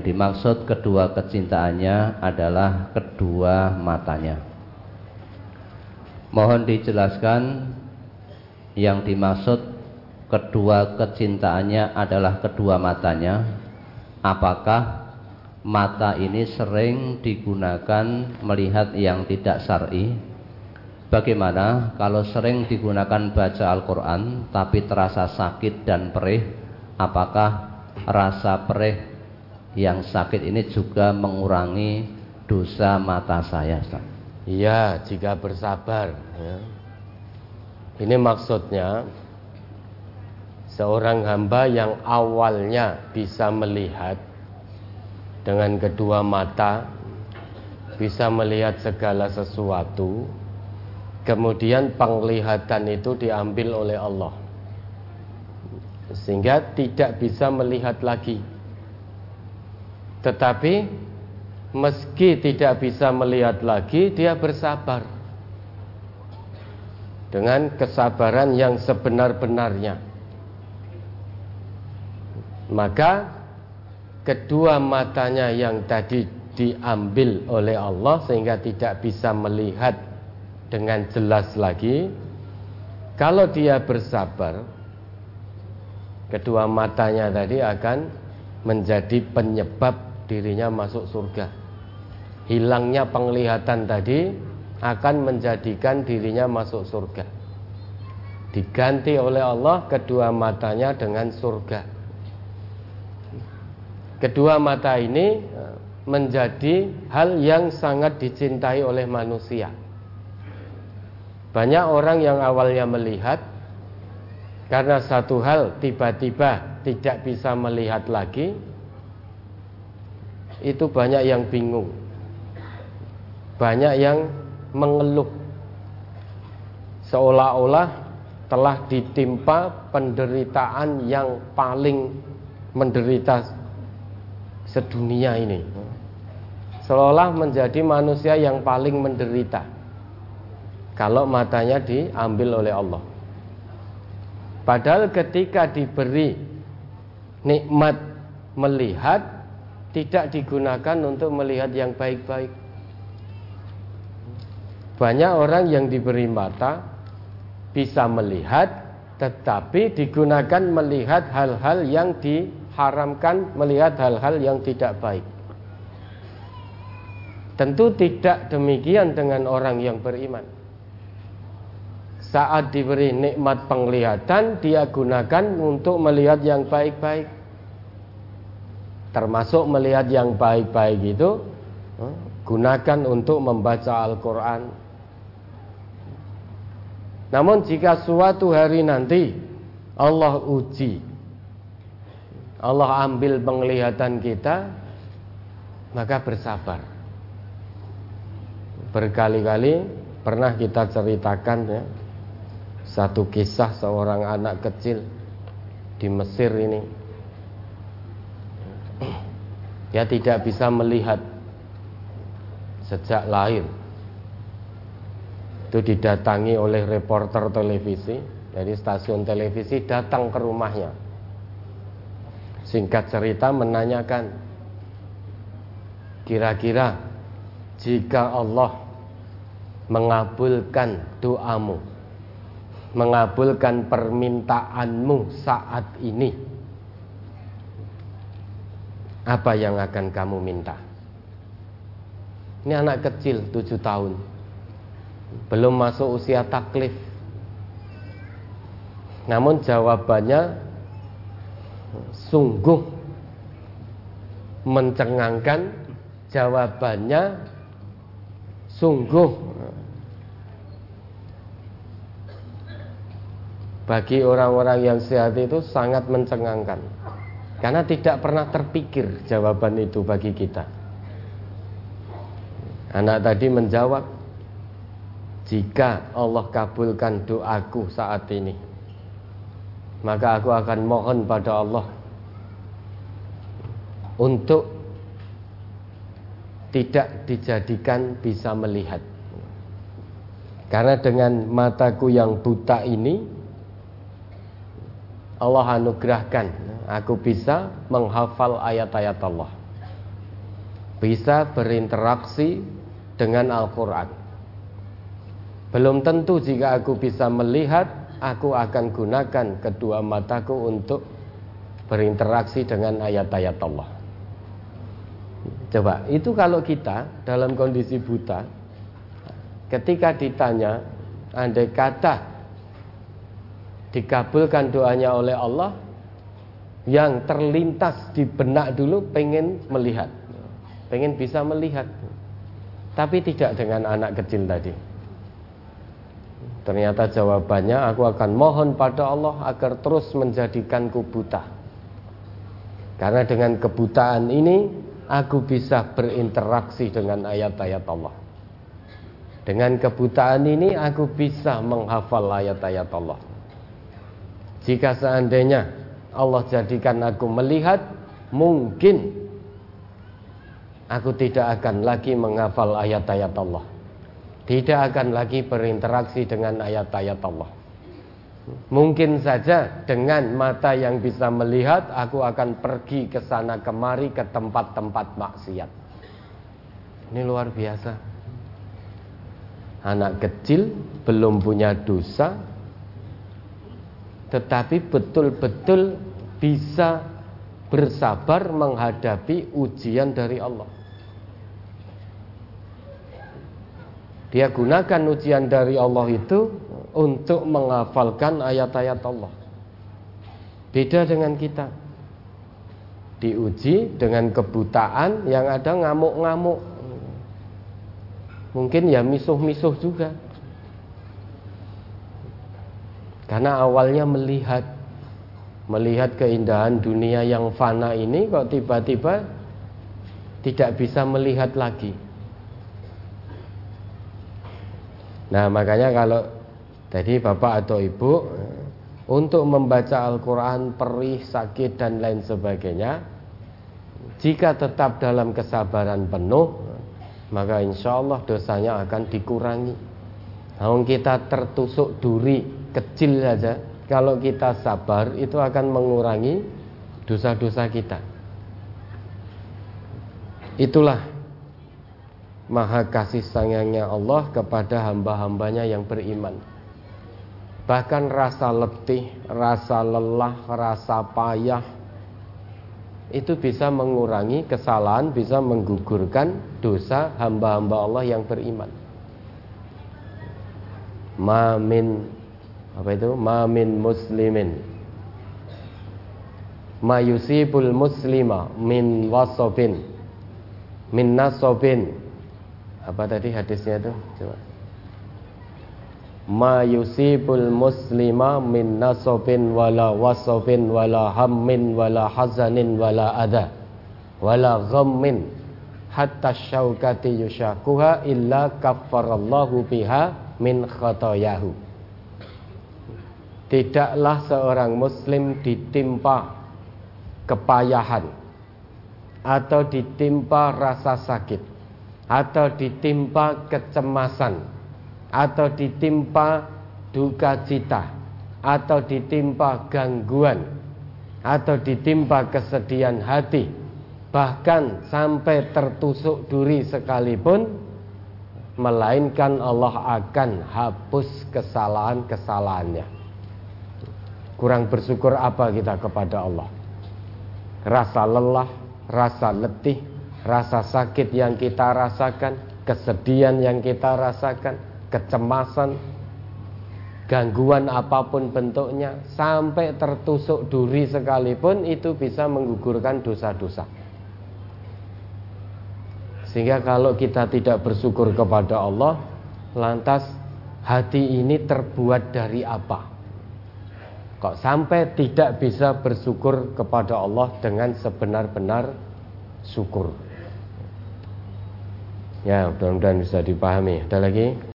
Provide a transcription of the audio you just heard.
Yang dimaksud kedua kecintaannya adalah kedua matanya. Mohon dijelaskan yang dimaksud kedua kecintaannya adalah kedua matanya. Apakah mata ini sering digunakan melihat yang tidak syar'i? Bagaimana kalau sering digunakan baca Al-Quran tapi terasa sakit dan perih? Apakah rasa perih yang sakit ini juga mengurangi dosa mata saya? Iya, jika bersabar. Ya. Ini maksudnya seorang hamba yang awalnya bisa melihat dengan kedua mata, bisa melihat segala sesuatu, kemudian penglihatan itu diambil oleh Allah, sehingga tidak bisa melihat lagi. Tetapi meski tidak bisa melihat lagi, dia bersabar dengan kesabaran yang sebenar-benarnya. Maka kedua matanya yang tadi diambil oleh Allah sehingga tidak bisa melihat dengan jelas lagi. Kalau dia bersabar, kedua matanya tadi akan menjadi penyebab dirinya masuk surga. Hilangnya penglihatan tadi akan menjadikan dirinya masuk surga. Diganti oleh Allah kedua matanya dengan surga. Kedua mata ini e, menjadi hal yang sangat dicintai oleh manusia. Banyak orang yang awalnya melihat karena satu hal tiba-tiba tidak bisa melihat lagi, itu banyak yang bingung. Banyak yang mengeluh. Seolah-olah telah ditimpa penderitaan yang paling menderita sedunia ini. Seolah menjadi manusia yang paling menderita. Kalau matanya diambil oleh Allah. Padahal ketika diberi nikmat melihat tidak digunakan untuk melihat yang baik-baik banyak orang yang diberi mata bisa melihat tetapi digunakan melihat hal-hal yang diharamkan, melihat hal-hal yang tidak baik. Tentu tidak demikian dengan orang yang beriman. Saat diberi nikmat penglihatan, dia gunakan untuk melihat yang baik-baik. Termasuk melihat yang baik-baik itu, eh, gunakan untuk membaca Al-Quran, namun jika suatu hari nanti Allah uji Allah ambil penglihatan kita Maka bersabar. Berkali-kali pernah kita ceritakan ya Satu kisah seorang anak kecil Di Mesir ini Dia tidak bisa melihat Sejak lahir. Itu didatangi oleh reporter televisi dari stasiun televisi datang ke rumahnya. Singkat cerita menanyakan kira-kira jika Allah mengabulkan doamu mengabulkan permintaanmu saat ini apa yang akan kamu minta ini anak kecil tujuh tahun belum masuk usia taklif. Namun jawabannya sungguh mencengangkan, jawabannya sungguh bagi orang-orang yang sehat itu sangat mencengangkan. Karena tidak pernah terpikir jawaban itu bagi kita. Anak tadi menjawab, jika Allah kabulkan doaku saat ini Maka aku akan mohon pada Allah Untuk Tidak dijadikan bisa melihat Karena dengan mataku yang buta ini Allah anugerahkan Aku bisa menghafal ayat-ayat Allah bisa berinteraksi dengan Al-Quran. Belum tentu jika aku bisa melihat, aku akan gunakan kedua mataku untuk berinteraksi dengan ayat-ayat Allah. Coba, itu kalau kita dalam kondisi buta, ketika ditanya, andai kata dikabulkan doanya oleh Allah, yang terlintas di benak dulu pengen melihat, pengen bisa melihat, tapi tidak dengan anak kecil tadi. Ternyata jawabannya aku akan mohon pada Allah agar terus menjadikanku buta. Karena dengan kebutaan ini aku bisa berinteraksi dengan ayat-ayat Allah. Dengan kebutaan ini aku bisa menghafal ayat-ayat Allah. Jika seandainya Allah jadikan aku melihat, mungkin aku tidak akan lagi menghafal ayat-ayat Allah. Tidak akan lagi berinteraksi dengan ayat-ayat Allah. Mungkin saja dengan mata yang bisa melihat, aku akan pergi ke sana kemari ke tempat-tempat maksiat. Ini luar biasa. Anak kecil belum punya dosa, tetapi betul-betul bisa bersabar menghadapi ujian dari Allah. Dia gunakan ujian dari Allah itu untuk menghafalkan ayat-ayat Allah. Beda dengan kita. Diuji dengan kebutaan yang ada ngamuk-ngamuk. Mungkin ya misuh-misuh juga. Karena awalnya melihat melihat keindahan dunia yang fana ini kok tiba-tiba tidak bisa melihat lagi. Nah makanya kalau jadi bapak atau ibu untuk membaca Al-Quran perih, sakit dan lain sebagainya jika tetap dalam kesabaran penuh maka insya Allah dosanya akan dikurangi. Namun kita tertusuk duri kecil saja kalau kita sabar itu akan mengurangi dosa-dosa kita. Itulah maha kasih sayangnya Allah kepada hamba-hambanya yang beriman. Bahkan rasa letih, rasa lelah, rasa payah itu bisa mengurangi kesalahan, bisa menggugurkan dosa hamba-hamba Allah yang beriman. Mamin apa itu? Mamin muslimin mayusibul muslima min wasobin min nasobin apa tadi hadisnya itu? Coba. Ma yusibul muslima min nasobin wala wasobin wala hammin wala hazanin wala adha wala ghammin hatta syaukati yushakuha illa kaffarallahu biha min khotoyahu Tidaklah seorang muslim ditimpa kepayahan atau ditimpa rasa sakit atau ditimpa kecemasan atau ditimpa duka cita atau ditimpa gangguan atau ditimpa kesedihan hati bahkan sampai tertusuk duri sekalipun melainkan Allah akan hapus kesalahan-kesalahannya kurang bersyukur apa kita kepada Allah rasa lelah rasa letih rasa sakit yang kita rasakan, kesedihan yang kita rasakan, kecemasan, gangguan apa pun bentuknya, sampai tertusuk duri sekalipun itu bisa menggugurkan dosa-dosa. Sehingga kalau kita tidak bersyukur kepada Allah, lantas hati ini terbuat dari apa? Kok sampai tidak bisa bersyukur kepada Allah dengan sebenar-benar syukur? Ya, mudah-mudahan bisa dipahami. Ada lagi?